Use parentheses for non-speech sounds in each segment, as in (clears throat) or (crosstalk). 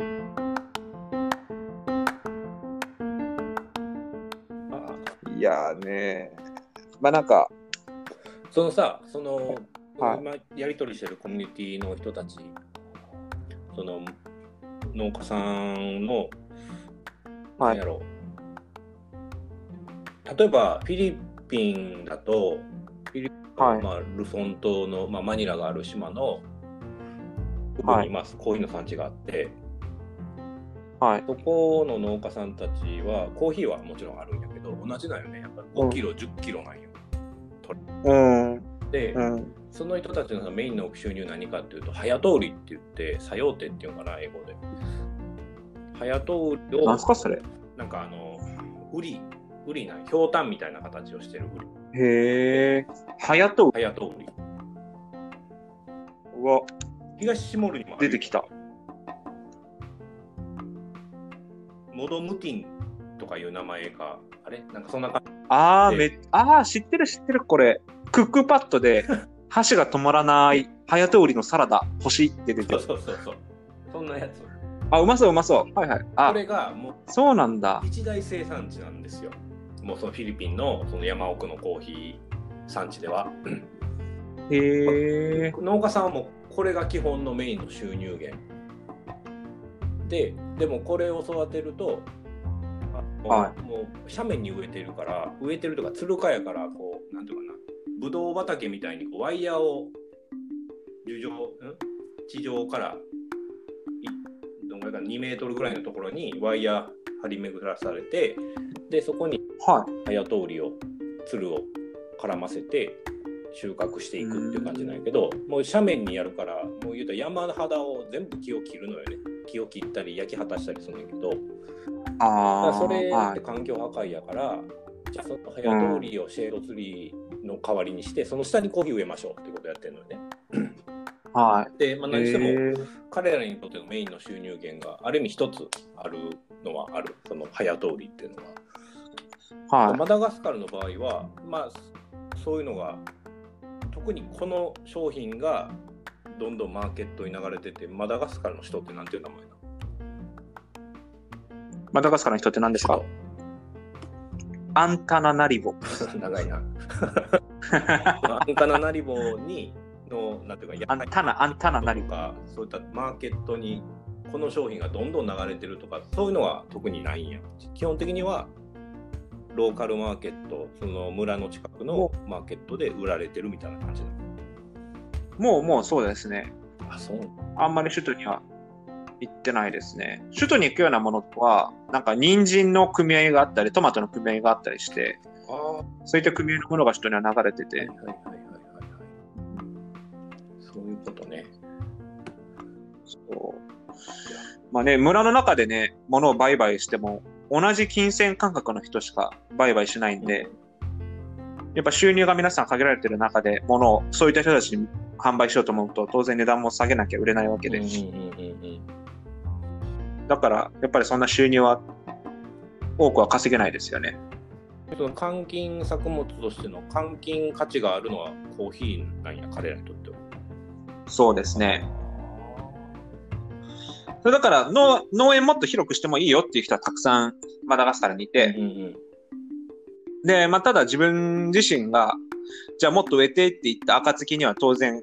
いやーねまあなんか、そのさ、その、はい。今やり取りしてるコミュニティの人たち、その農家さんの、はい。なんやろ。例えばフィリピンだと、フィリピンのはい。まあ、ルソン島の、まあ、マニラがある島の奥はい。にまあコーヒーの産地があって、はい。そこの農家さんたちは、コーヒーはもちろんあるんやけど、同じなんよね、やっぱり5キロ、10キロなんよ。うん。で、うん。その人たちのメインの収入何かっていうと、早通りって言って、作用手っていうのかな、英語で。早通りをなんす、かそれ？なんかあの、売り、売りなん、ひょうたんみたいな形をしてる売り。へえ。はやと早通り。うわ、東シモールにも出てきた。モドムティンとかいう名前か、あれ？なんかそんな感じ。あー、でめあー、知ってる知ってる、これ。クックパッドで、(laughs) 箸が止まらない、早通りのサラダ、欲しいって出てそうる。そうそうそう。そんなやつ。あ、うまそう、うまそう。はいはい。こあ、れがもうそうなんだ。一大生産地なんですよ。もうそのフィリピンのその山奥のコーヒー産地では。へえ。農家さんはもうこれが基本のメインの収入源。で、でもこれを育てると、あはもう斜面に植えてるから、植えてるとか、つるかやから、こう、なんていうかな、ぶどう畑みたいにこうワイヤーを樹上、ん？地上からいどんぐらいかな2メートルぐらいのところにワイヤー張り巡らされて、で、そこにはい。早通りをつるを絡ませて収穫していくっていう感じなんやけどもう斜面にやるからもう言うたら山肌を全部木を切るのよね木を切ったり焼き果たしたりするんだけどあそれはい。って環境破壊やから、じゃあその早通りをシェードツリーの代わりにして、その下にコーヒー植えましょうってことをやってるのよね。はい。で、まあ、何しても彼らにとってのメインの収入源がある意味一つあるのはあるその早通りっていうのは。はい。マダガスカルの場合は、まあ、そういうのが特にこの商品がどんどんマーケットに流れててマダガスカルの人ってなんていう名前？マダガスカルの人って何ですか？アンタナナリボ。(laughs) 長いな。(laughs) アンカナナリボにのなんていうかアンタナ、アンタナナリボ。とかそういったマーケットにこの商品がどんどん流れてるとかそういうのは特にないんや基本的にはローカルマーケットその村の近くのマーケットで売られてるみたいな感じもう、もうそうですね。あそうあんまり首都には行ってないですね。首都に行くようなものとは、なんか人参の組合があったり、トマトの組合があったりして、あそういった組合のものが首都には流れてて。いはい、はいはいはいはい。そういうことね。そう。まあね、村の中でね、物を売買しても、同じ金銭感覚の人しか売買しないんで、やっぱ収入が皆さん限られてる中で、物をそういった人たちに販売しようと思うと、当然値段も下げなきゃ売れないわけで、うんうんうんうんだから、やっぱりそんな収入は多くは稼げないですよね。その換金作物としての換金価値があるのはコーヒーなんや彼らにとっては。そうですね。それだから農、農園もっと広くしてもいいよっていう人はたくさんマダガスカルにいて、うんうんで、まあ、ただ自分自身が、じゃあもっと植えてって言った暁には当然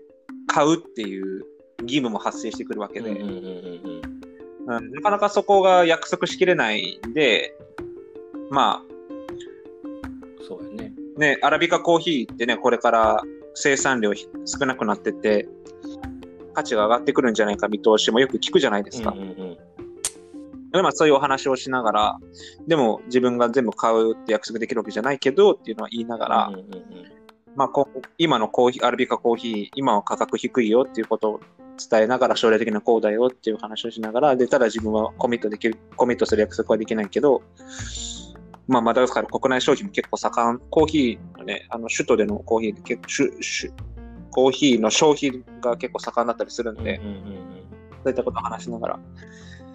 買うっていう義務も発生してくるわけで、うんうんうんうんうん。なかなかそこが約束しきれないんで、まそうやね。あね、アラビカコーヒーってね、これから生産量少なくなってて、価値が上がってくるんじゃないか見通しもよく聞くじゃないですか。うんうんうん。でまあそういうお話をしながら、でも自分が全部買うって約束できるわけじゃないけどっていうのは言いながら、まあこ今のコーヒー、アラビカコーヒー、今は価格低いよっていうことを伝えながら将来的なこうだよっていう話をしながら、で、ただ自分はコミットできる、コミットする約束はできないけど、まあマダガスカル国内消費も結構盛ん、コーヒーのね、あの首都でのコーヒー結構、コーヒーの消費が結構盛んだったりするんで、うんうんうんそういったことを話しながら、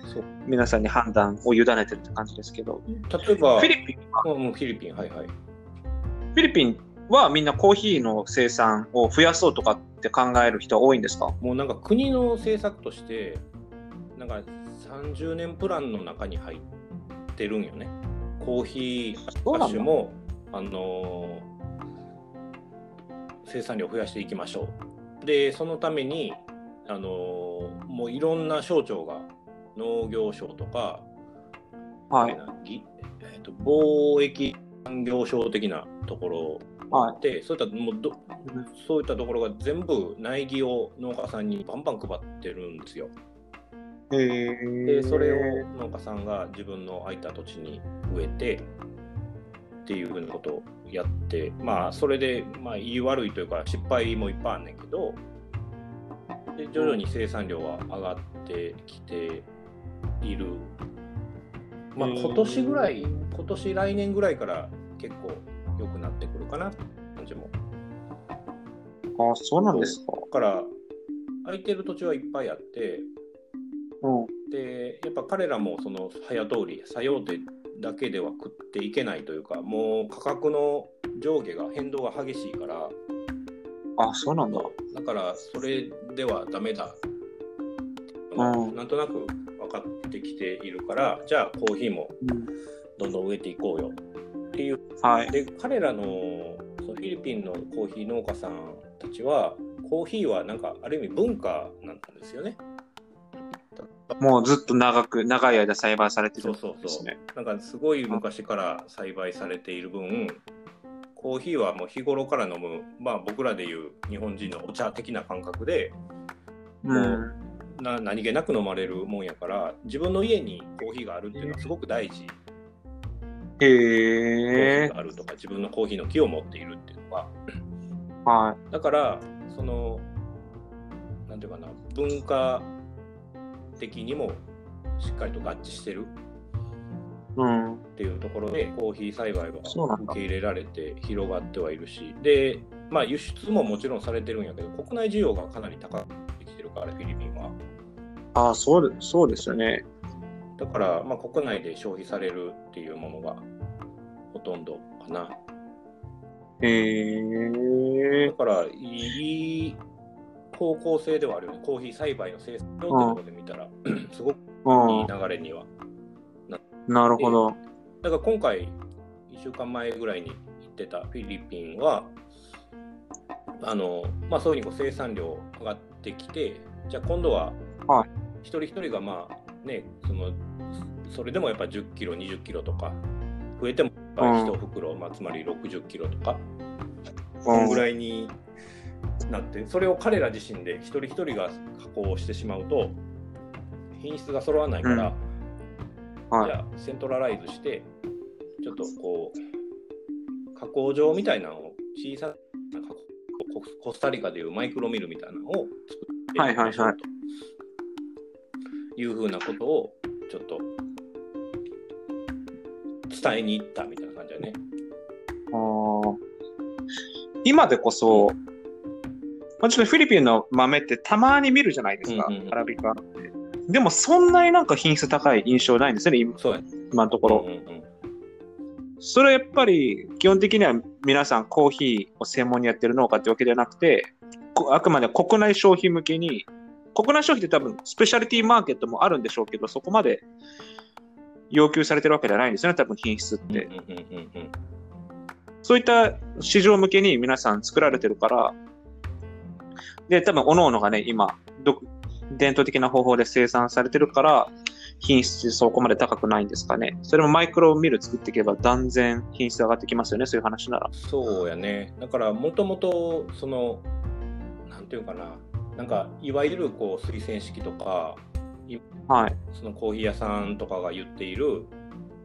そう。皆さんに判断を委ねてるって感じですけど、例えばフィリピンは、うんうんフィリピンはいはい。フィリピンはみんなコーヒーの生産を増やそうとかって考える人は多いんですか？もうなんか国の政策としてなんか30年プランの中に入ってるんよね。コーヒーそうなんだハッシュも、あのー生産量を増やしていきましょう。で、そのために、あのーもういろんな省庁が農業省とか、はい。ぎえーと貿易産業省的なところはで、そういったもうどそういったところが全部苗木を農家さんにバンバン配ってるんですよ。え。でそれを農家さんが自分の空いた土地に植えてっていうふうなことをやってまあそれでまあ言い悪いというか失敗もいっぱいあんねんけどで徐々に生産量は上がってきている。まあ今年ぐらい今年来年ぐらいから結構良くなってくるかなって感じも。あ、そうなんですか。だから空いてる土地はいっぱいあってうん。でやっぱ彼らもその早通り作用手だけでは食っていけないというかもう価格の上下が変動が激しいからあ、そうなんだ。だからそれではダメだ、うんなんとなく分かってきているからじゃあコーヒーもうん。どんどん植えていこうよっていうはい。で彼らのそのフィリピンのコーヒー農家さんたちはコーヒーはなんかある意味文化なんですよね。もうずっと長く、長い間栽培されてるそうんそうそう。ですね。なんかすごい昔から栽培されている分、コーヒーはもう日頃から飲む、まあ僕らでいう日本人のお茶的な感覚で、うん。な何気なく飲まれるもんやから、自分の家にコーヒーがあるっていうのはすごく大事。コーヒーが。あるとか、自分のコーヒーの木を持っているっていうのが。はだから、その、なんていうかな、文化的にもしっかりと合致してる。い。うん。っていうところでコーヒー栽培がそうなんだ受け入れられて広がってはいるしで、まあ、輸出ももちろんされてるんやけど国内需要がかなり高くてきてるからフィリピンはあ、そうで、そうですよね。だから、まあ、国内で消費されるっていうものがほとんどかなへえだ。からいい方向性ではあるよねコーヒー栽培の生産量ってところで見たら (clears throat) すごくいい流れにはうん。なるほど。だから今回、1週間前ぐらいに行ってたフィリピンは、あのまあ、そういうふうにこう生産量上がってきて、じゃあ今度ははい一人一人がまあね、そのそれでもやっぱ10キロ、20キロとか、増えても1袋、まあ、つまり60キロとか、このぐらいになって、それを彼ら自身で一人一人が加工してしまうと、品質が揃わないから、はい。じゃあセントラライズしてちょっとこう加工場みたいなのを小さなココスタリカでいうマイクロミルみたいなのを作ってはいはいはいいうふうなことをちょっと伝えに行ったみたいな感じだね。あー今でこそ、まあ、ちょっとフィリピンの豆ってたまに見るじゃないですか、うんうんうんアラビカって。でもそんなになんか品質高い印象ないんですよね、今。今のところ。うんうんうんそれはやっぱり基本的には皆さんコーヒーを専門にやってる農家ってわけではなくて、こあくまで国内消費向けに、国内消費って多分スペシャリティマーケットもあるんでしょうけど、そこまで要求されてるわけではないんですよね、多分品質って。そういった市場向けに皆さん作られてるから、で、多分、各々がね、今、ど伝統的な方法で生産されてるから、品質そこまで高くないんですかね。それもマイクロミル作っていけば断然品質上がってきますよね、そういう話なら。そうやね。だから、もともと、その、なんていうかな、なんか、いわゆるこう推薦式とか、はい。そのコーヒー屋さんとかが言っている、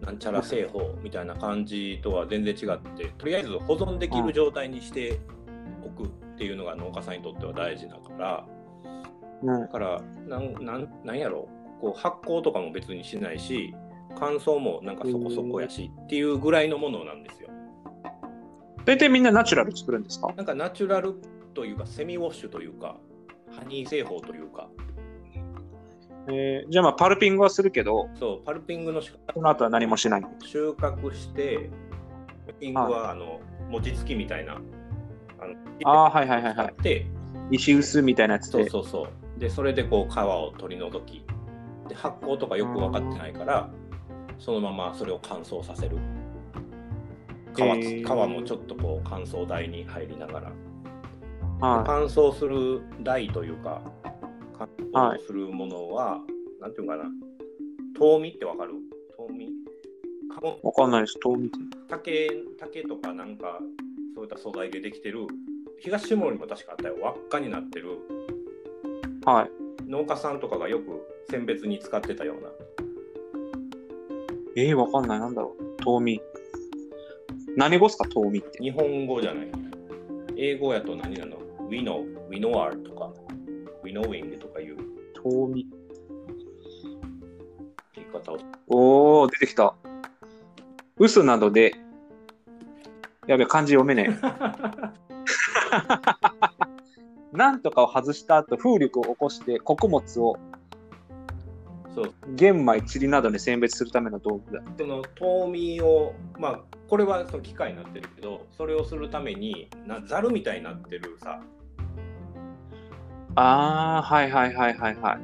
なんちゃら製法みたいな感じとは全然違って、とりあえず保存できる状態にしておくっていうのが農家さんにとっては大事だから、うんだから、なんなんなんやろこう発酵とかも別にしないし、乾燥もなんかそこそこやしっていうぐらいのものなんですよ。大体みんなナチュラル作るんですか？なんかナチュラルというか、セミウォッシュというか、ハニー製法というか、えーじゃあまあパルピングはするけど、そう、パルピングの仕方その後は何もしない。収穫して、パルピングはあの餅つきみたいな、あのあはいはいはいはい。使って、石臼みたいなやつそうで。そうそう。で、それでこう皮を取り除き、で発酵とかよく分かってないから、そのままそれを乾燥させる皮,、皮もちょっとこう乾燥台に入りながらは乾燥する台というか乾はい燥するものは、なんていうのかな豆味ってわかる？豆味かもい。わかんないです。遠見て。竹竹とかなんかそういった素材でできてる東下にも確かあったよ輪っかになってるはい。農家さんとかがよく選別に使ってたようなえー、わかんない。なんだろう。遠見。何語っすか、遠見って。日本語じゃない英語やと何なの？ウィノウィノワールとかウィノウィングとかいう遠見。言い方をおー、出てきた。嘘などで、やべ、漢字読めねえ。(laughs) なんとかを外した後、風力を起こして穀物をそう玄米、塵などに選別するための道具だ。その豆味をまあこれはその機械になってるけどそれをするためになざるみたいになってるさあー、はいはいはいはいはい。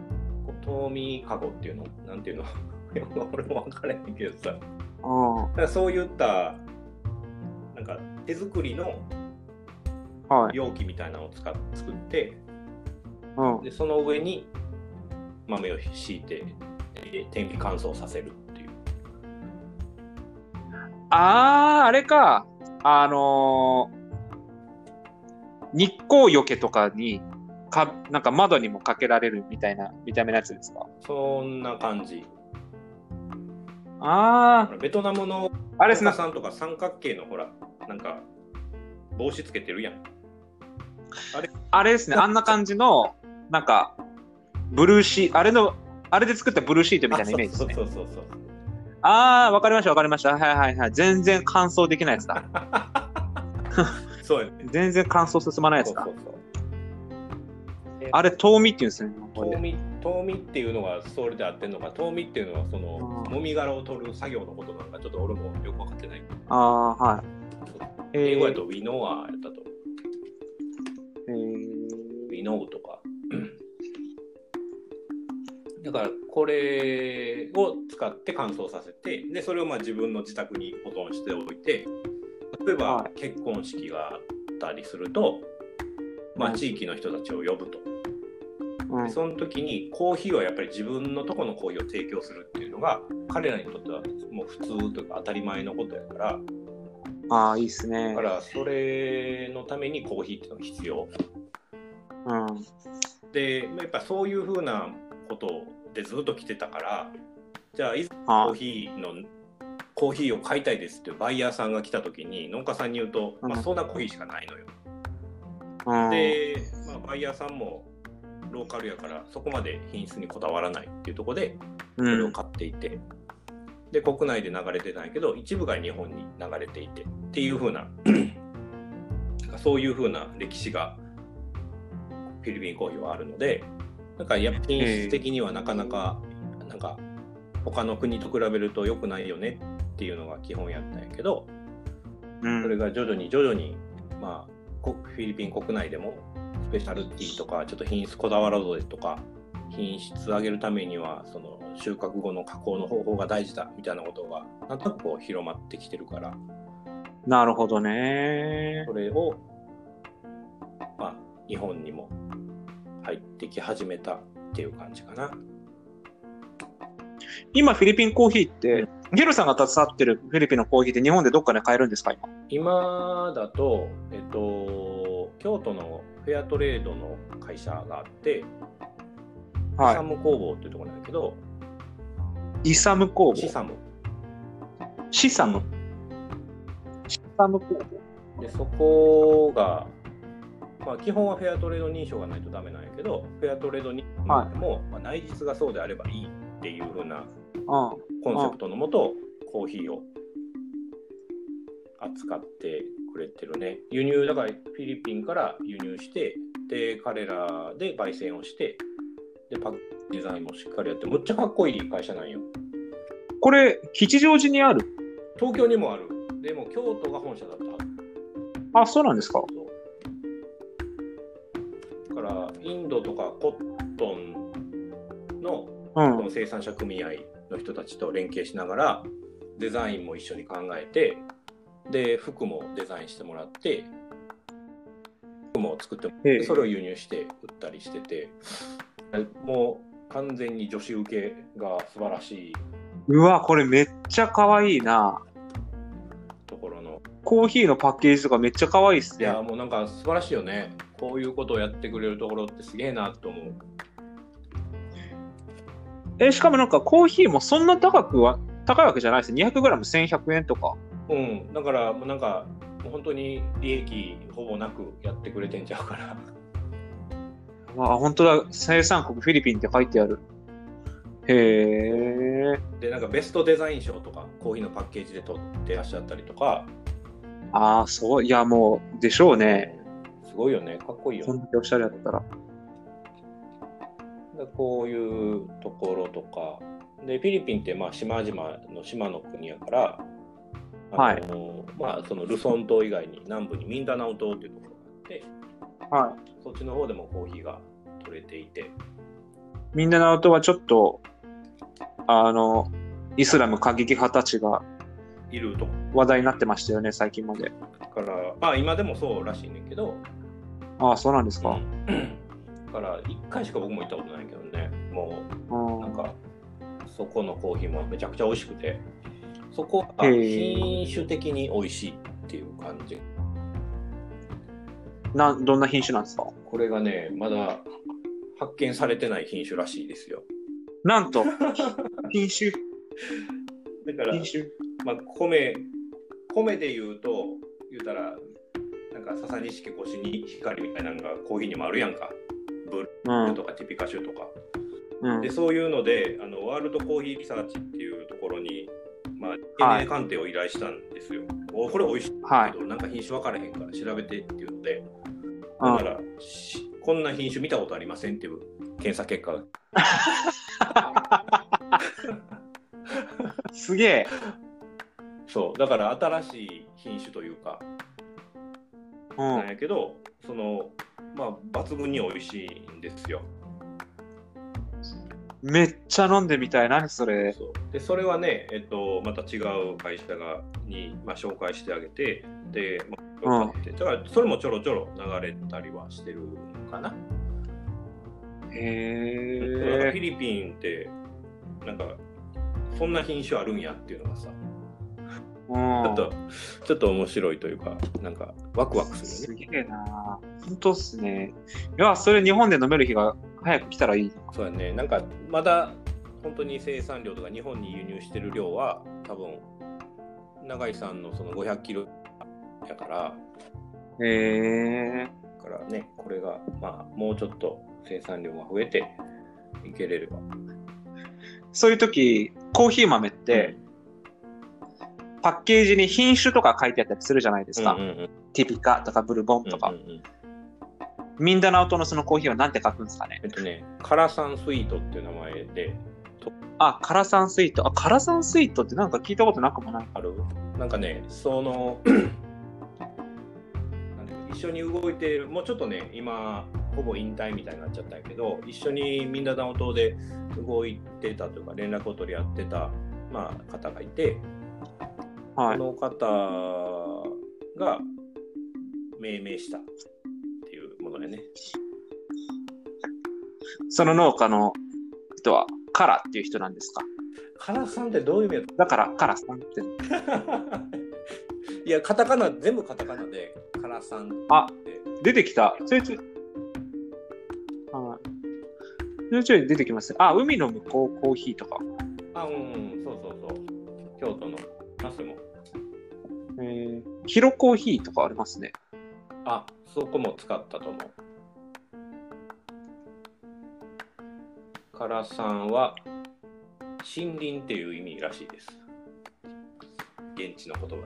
こう豆味かごっていうのなんていうの？(laughs) 俺も分からへんけどさだうん。からそういったなんか手作りのはい。容器みたいなのを使っ作ってうん。でその上に豆を敷いてで天日乾燥させるっていうあー、あれか。あのー日光よけとかに、か、なんか窓にもかけられるみたいな見た目のやつですか？そんな感じあベトナムのー、あれ。さんとか三角形のほらなんか帽子つけてるやんあれですね。あんな感じの、なんか、ブルーシー、あれの、あれで作ったブルーシートみたいなイメージですね。そうそうそうそうあー、わかりましたわかりました。はいはいはい。全然乾燥できないやつだ。(laughs) そうやね全然乾燥進まないやつだそうそう。そうあれ、遠見って言うんですね。これ豆味豆味っていうのがそれで合ってんのか豆味っていうのはそのうんもみ殻を取る作業のことなんかちょっと俺もよく分かってないあー、はい。えー英語やとウィノワーやったとえーウィノウとかだからこれを使って乾燥させてでそれをまあ自分の自宅に保存しておいて例えばはい。結婚式があったりすると、まあ、うん。地域の人たちを呼ぶと、うん。でその時にコーヒーはやっぱり自分のとこのコーヒーを提供するっていうのが彼らにとってはもう普通というか当たり前のことやから。あー、いいっすね。だか。らそれのためにコーヒーっていうのが必要。うん。でやっぱそういうふうなことでずっと来てたからじゃあいざあコーヒーのコーヒーを買いたいですっていうバイヤーさんが来た時に農家さんに言うと、まあ、うんそんなコーヒーしかないのよ。うん、で、まあ、バイヤーさんもローカルやからそこまで品質にこだわらないっていうところでうそれをん、買っていて、で国内で流れてないけど一部が日本に流れていてっていう風な (clears throat) そういう風な歴史がフィリピンコーヒーはあるのでなんかやっぱ品質的にはなかなかなんか他の国と比べると良くないよねっていうのが基本やったんやけどうんそれが徐々に徐々にまあこフィリピン国内でもスペシャルティーとかちょっと品質こだわらずでとか品質上げるためにはその収穫後の加工の方法が大事だみたいなことがなんとなくこう広まってきてるからなるほどねそ。れをまあ日本にも入ってき始めたっていう感じかな。今、フィリピンコーヒーって、ゲルさんが携わってるフィリピンのコーヒーって日本でどっかで買えるんですか、今？今だと、えっと、京都のフェアトレードの会社があって、はサム工房っていうところなんだけど、い。イサム工房？シサム。シサム？シサム工房？で、そこが、まあ、基本はフェアトレード認証がないとダメなんやけど、フェアトレード認証でも、まあ、内実がそうであればいいっていう風なうん。コンセプトのもと、コーヒーを扱ってくれてるね。輸入、だからフィリピンから輸入して、で、彼らで焙煎をして、で、パックデザインもしっかりやって、むっちゃかっこいい会社なんよ。これ、吉祥寺にある？東京にもある。でも、京都が本社だった。あ、そうなんですか。生産者組合の人たちと連携しながら、デザインも一緒に考えて、で、服もデザインしてもらって、服も作ってもらって、ええそれを輸入して売ったりしてて、もう完全に女子受けが素晴らしいうわ、これめっちゃ可愛いな。ところの。コーヒーのパッケージとかめっちゃ可愛いっすね。いや、もうなんか素晴らしいよね。こういうことをやってくれるところってすげえなと思う。え、しかもなんかコーヒーもそんな高くは、高いわけじゃないです。200g1100 円とか。うん、だからもうなんか、本当に利益ほぼなくやってくれてんちゃうから。あ、本当だ。生産国フィリピンって書いてある。へえ。で、なんかベストデザイン賞とか、コーヒーのパッケージで取ってらっしゃったりとか、ああ、そう。いや、もう、でしょうね。すごいよね、かっこいいよね。こんだけおしゃれだったら。でこういうところとか、で、フィリピンってまあ島々の島の国やから、あのまあ、そのルソン島以外に南部にミンダナオ島っていうところがあって、はい。そっちの方でもコーヒーが取れていて、みんなの音はちょっと、あの、イスラム過激派たちがいると話題になってましたよね、最近まで。から、まあ今でもそうらしいねんけど、ああ、そうなんですか。だから1回しか僕も行ったことないけどね、もうなんか、そこのコーヒーもめちゃくちゃ美味しくて、そこがへー品種的に美味しいっていう感じ。な、どんな品種なんですか？これがね、まだ発見されてない品種らしいですよ。なんと、(laughs) 品種、だから、品種？まあ、米、米で言うと、言うたら、なんか、笹錦越しに光みたいなのがコーヒーにもあるやんか。ブルとかティピカ種とか。うんで、そういうので、あのワールドコーヒーリサーチっていうところに、まあ、はい DNA 鑑定を依頼したんですよ。おこれ美味しいはいけど、なんか品種分からへんから調べてっていうので、うんだから、しこんな品種見たことありませんっていう検査結果が。すげえ。そう、だから新しい品種というか、うん。なんやけど、その、まあ、抜群に美味しいんですよ。めっちゃ飲んでみたい。何それ。でそれはね、えっと、また違う会社がに、まあ、紹介してあげて、で、まあ、うん買って、だからそれもちょろちょろ流れたりはしてるのかな。へえ。フィリピンって、なんか、そんな品種あるんやっていうのがさ、うんちょっと、ちょっと面白いというか、なんか、ワクワクすするよね。げえな本当っすね。いや、それ日本で飲める日が早く来たらいい。そうやね、なんか、まだ、本当に生産量とか日本に輸入してる量は、多分、永井さんのその500キロやから、へえ。だからね、これが、まあ、もうちょっと生産量が増えていけれれば。そういう時、コーヒー豆って、パッケージに品種とか書いてあったりするじゃないですか。うんうんうんティピカとかブルボンとか。うんうんうんミンダナオ島のそのコーヒーは何て書くんですかねえっとね、カラサンスイートっていう名前で、あ、カラサンスイート。あ、カラサンスイートってなんか聞いたことなくもない。あるなんかね、その、(clears throat) 一緒に動いている、もうちょっとね、今、ほぼ引退みたいになっちゃったんやけど、一緒にみんなダウン島で動いてたというか、連絡を取り合ってた、まあ、方がいて、はい。この方が命名したっていうものやね。その農家の人は、カラっていう人なんですか？カラさんってどういう意味だから、カラさんって。(laughs) いや、カタカナ、全部カタカナで、カラさんって。あ出てきた。ちょいちょい。はい。ちょいちょい出てきますね。あ、海の向こうコーヒーとか。あ、うん、うん、そうそうそう。京都のヒロコーヒーとかありますね。あ、そこも使ったと思う。カラさんは、森林っていう意味らしいです。現地の言葉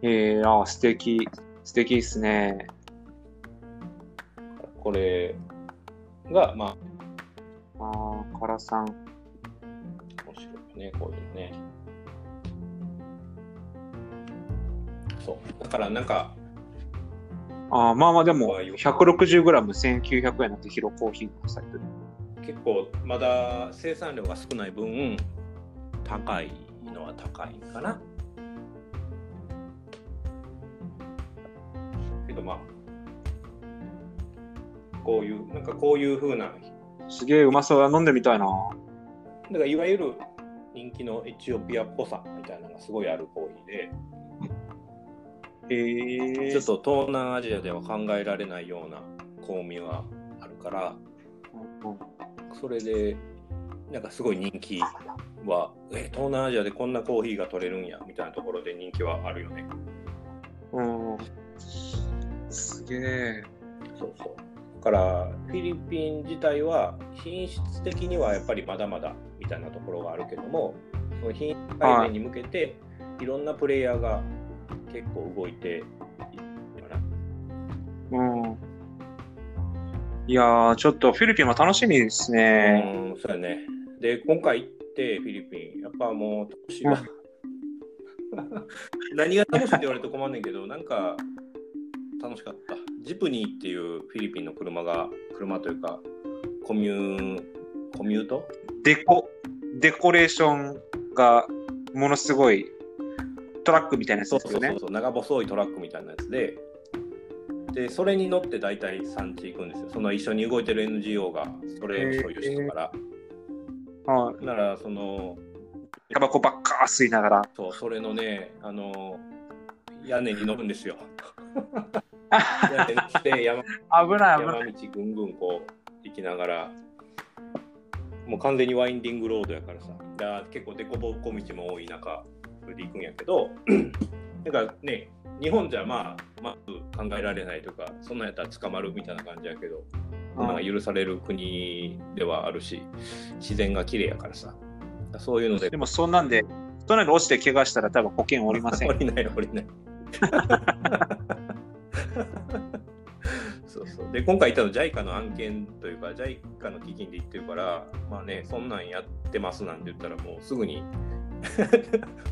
で。えー、あ、素敵。素敵ですね。これが、まあ、あー、カラさん。面白いよね、こういうのね。そう。だからなんか、あーまあまあでも、こういう 160g1900 円なんてヒロコーヒーのサイトで。結構まだ生産量が少ない分高いのは高いかな。けどまあこういうなんかこういう風なすげえうまそうだ。飲んでみたいな。だからいわゆる人気のエチオピアっぽさみたいなのがすごいあるコーヒーで。ちょっと東南アジアでは考えられないような香味があるからそれでなんかすごい人気はえ東南アジアでこんなコーヒーが取れるんやみたいなところで人気はあるよねうん。すげえ。そうそうだからフィリピン自体は品質的にはやっぱりまだまだみたいなところがあるけどもその品質改善に向けていろんなプレイヤーが結構動いているよなうん。いやー、ちょっとフィリピンも楽しみですね。うん、そうやね。で、今回行ってフィリピン、やっぱもう年が、何が楽しいって言われると困んねんけど、なんか楽しかった。ジプニーっていうフィリピンの車が、車というか、コミュー、コミュート？デコ、デコレーションがものすごいトラックみたいなやつですよね。そうそうそう、長細いトラックみたいなやつで、で、それに乗って大体産地行くんですよ。その一緒に動いてる NGO がそれを所有してるから。はい。なら、その、タバコばっか吸いながら。そう、それのね、あの、屋根に乗るんですよ。(laughs) 屋根に来て山危ない危ない。山道ぐんぐんこう行きながら、もう完全にワインディングロードやからさ、だから結構凸凹道も多い中、それで行くんやけど、(clears throat) だからね、日本じゃまあ、まず考えられないとか、そんなんやったら捕まるみたいな感じやけど、そんなんが許される国ではあるし、自然が綺麗やからさ、そういうのででもそんなんで、そんなんで落ちて怪我したら多分保険おりません降。りない降りない。(laughs) そうそうで今回言ったの JICA の案件というか JICA の基金で言ってるからまあねそんなんやってますなんて言ったらもうすぐに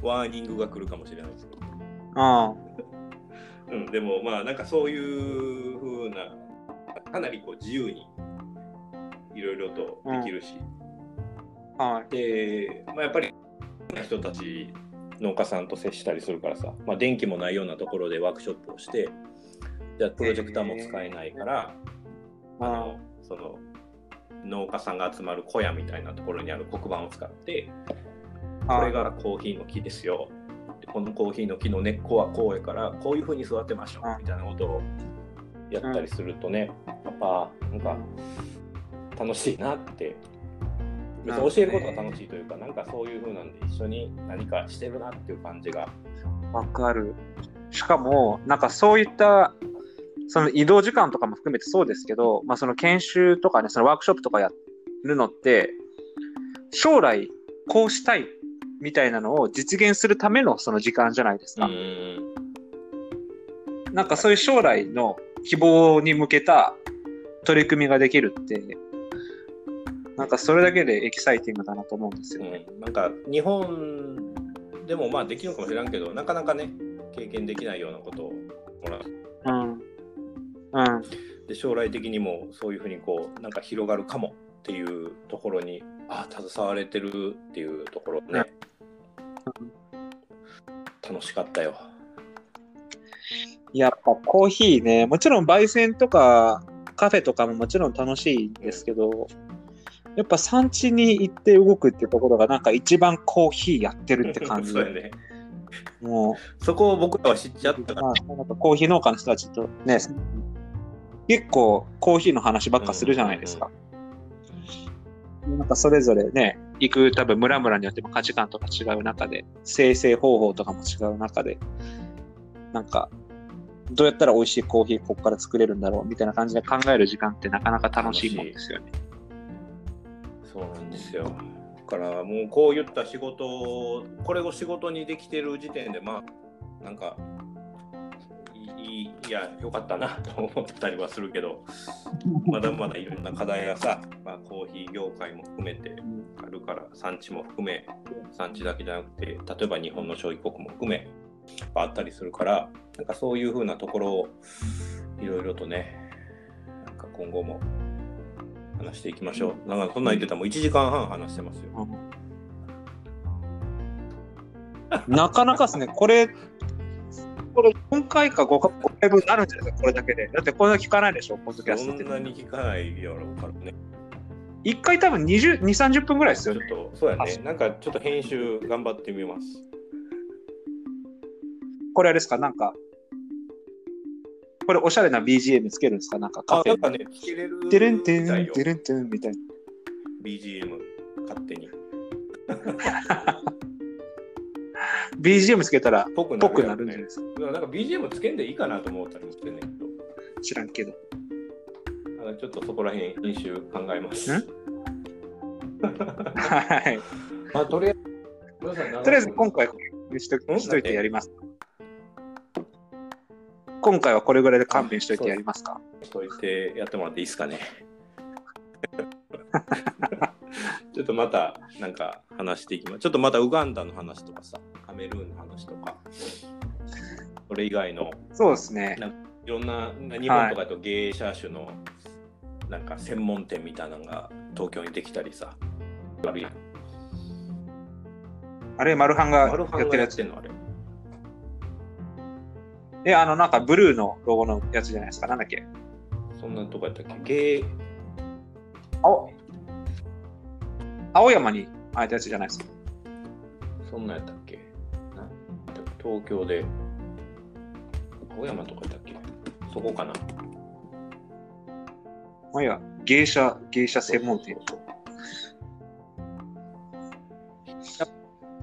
ワーニングが来るかもしれないですけど、うん。うん、でもまあなんかそういう風なかなりこう自由にいろいろとできるし、はい。で、まあ、やっぱり人たち農家さんと接したりするからさ、まあ、電気もないようなところでワークショップをしてじゃあプロジェクターも使えないから、あのその農家さんが集まる小屋みたいなところにある黒板を使ってこれがコーヒーの木ですよ。でこのコーヒーの木の根っこはこうやからこういうふうに育てましょうみたいなことをやったりするとね、やっぱなんか楽しいなって。別に教えることが楽しいというか、なんかそういう風なんで一緒に何かしてるなっていう感じが。わかる。しかも、なんかそういった、その移動時間とかも含めてそうですけど、まあその研修とかね、そのワークショップとかやるのって、将来こうしたいみたいなのを実現するためのその時間じゃないですか。ん。なんかそういう将来の希望に向けた取り組みができるって、なんかそれだけでエキサイティングだなと思うんですよね。うん、なんか日本でもまあできるかもしれんけど、なかなかね、経験できないようなことをもらう。うん。うん。で、将来的にもそういうふうにこう、なんか広がるかもっていうところに、ああ、携われてるっていうところね。楽しかったよ。やっぱコーヒーね、もちろん焙煎とかカフェとかももちろん楽しいんですけど、やっぱ産地に行って動くっていうところがなんか一番コーヒーやってるって感じ (laughs) そうやね。もそこを僕らは知っちゃったう、から。まあ、なんかコーヒー農家の人たちとね、結構コーヒーの話ばっかするじゃないですか。なんかそれぞれね、行く多分村々によっても価値観とか違う中で、生成方法とかも違う中で、なんか、どうやったら美味しいコーヒーここから作れるんだろうみたいな感じで考える時間ってなかなか楽しいもんですよね。そうなんですよ。だからもうこういった仕事をこれを仕事にできてる時点でまあなんかいいいいやよかったなと思ったりはするけど (laughs) まだまだいろんな課題がさ、まあ、コーヒー業界も含めてあるから産地も含め産地だけじゃなくて例えば日本の消費国も含めあったりするからなんかそういうふうなところをいろいろとねなんか今後も話していきましょう。なんかそんなん言ってたらもう1時間半話してますよ。(laughs) なかなかですね、これ、これ4回か5回分になるんじゃないですか、これだけで。だってこれだけ聞かないでしょ、ポッドキャストって。そんなに聞かないやろうからね。1回多分20、2、30分ぐらいですよね。ちょっと、そうやね。なんかちょっと編集頑張ってみます。これあれですか、なんか、これおしゃれな BGM つけるんですか？なんかカあ、フェ。なんかね、つけれるテレンテン、みたいよテレンテンみたいな。BGM、勝手に。(laughs) BGM つけたら、ぽくなるんじゃないですか？なんか BGM つけんでいいかなと思ったりもしてんねんけど。知らんけど。あちょっとそこら辺編集考えます。ん？(laughs) はい。まあ、とりあえず、とりあえず今回しとん？しといてやります。今回はこれぐらいで勘弁しといてやりますか？しといてやってもらっていいですかね。(laughs) ちょっとまたなんか話していきます。ちょっとまたウガンダの話とかさ、カメルーンの話とか、それ以外のそうですね。いろんな日本とかだと芸者種のなんか専門店みたいなのが東京にできたりさ。あるやん。あれ、マルハンがやってるやつって。んのあれ。え、あの、なんかブルーのロゴのやつじゃないですか。なんだっけそんなとこやったっけ？芸、青青山にあえたやつじゃないですか。そんなんやったっけ？な東京で、青山とかやったっけ？そこかなまあ、いや、芸者、芸者専門店。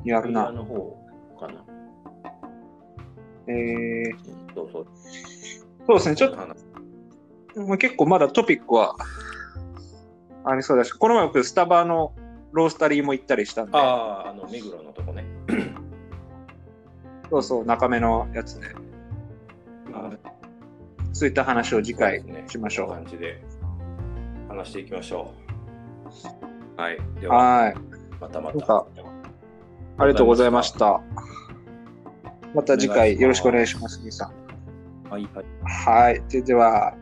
やるな。の方かな。えー、そうそう。そうですね。ちょっ話と、まあ結構まだトピックはありそうだし、この前僕スタバのロースタリーも行ったりしたんで、ああ、あの、目黒のとこね。そうそう、中目のやつで、あそういった話を次回しましょう。こんな感じで話していきましょう。はい。では、はい。またまた。ありがとうございました。また次回よろしくお願いします、皆さん。はい、はい。はい。ででは。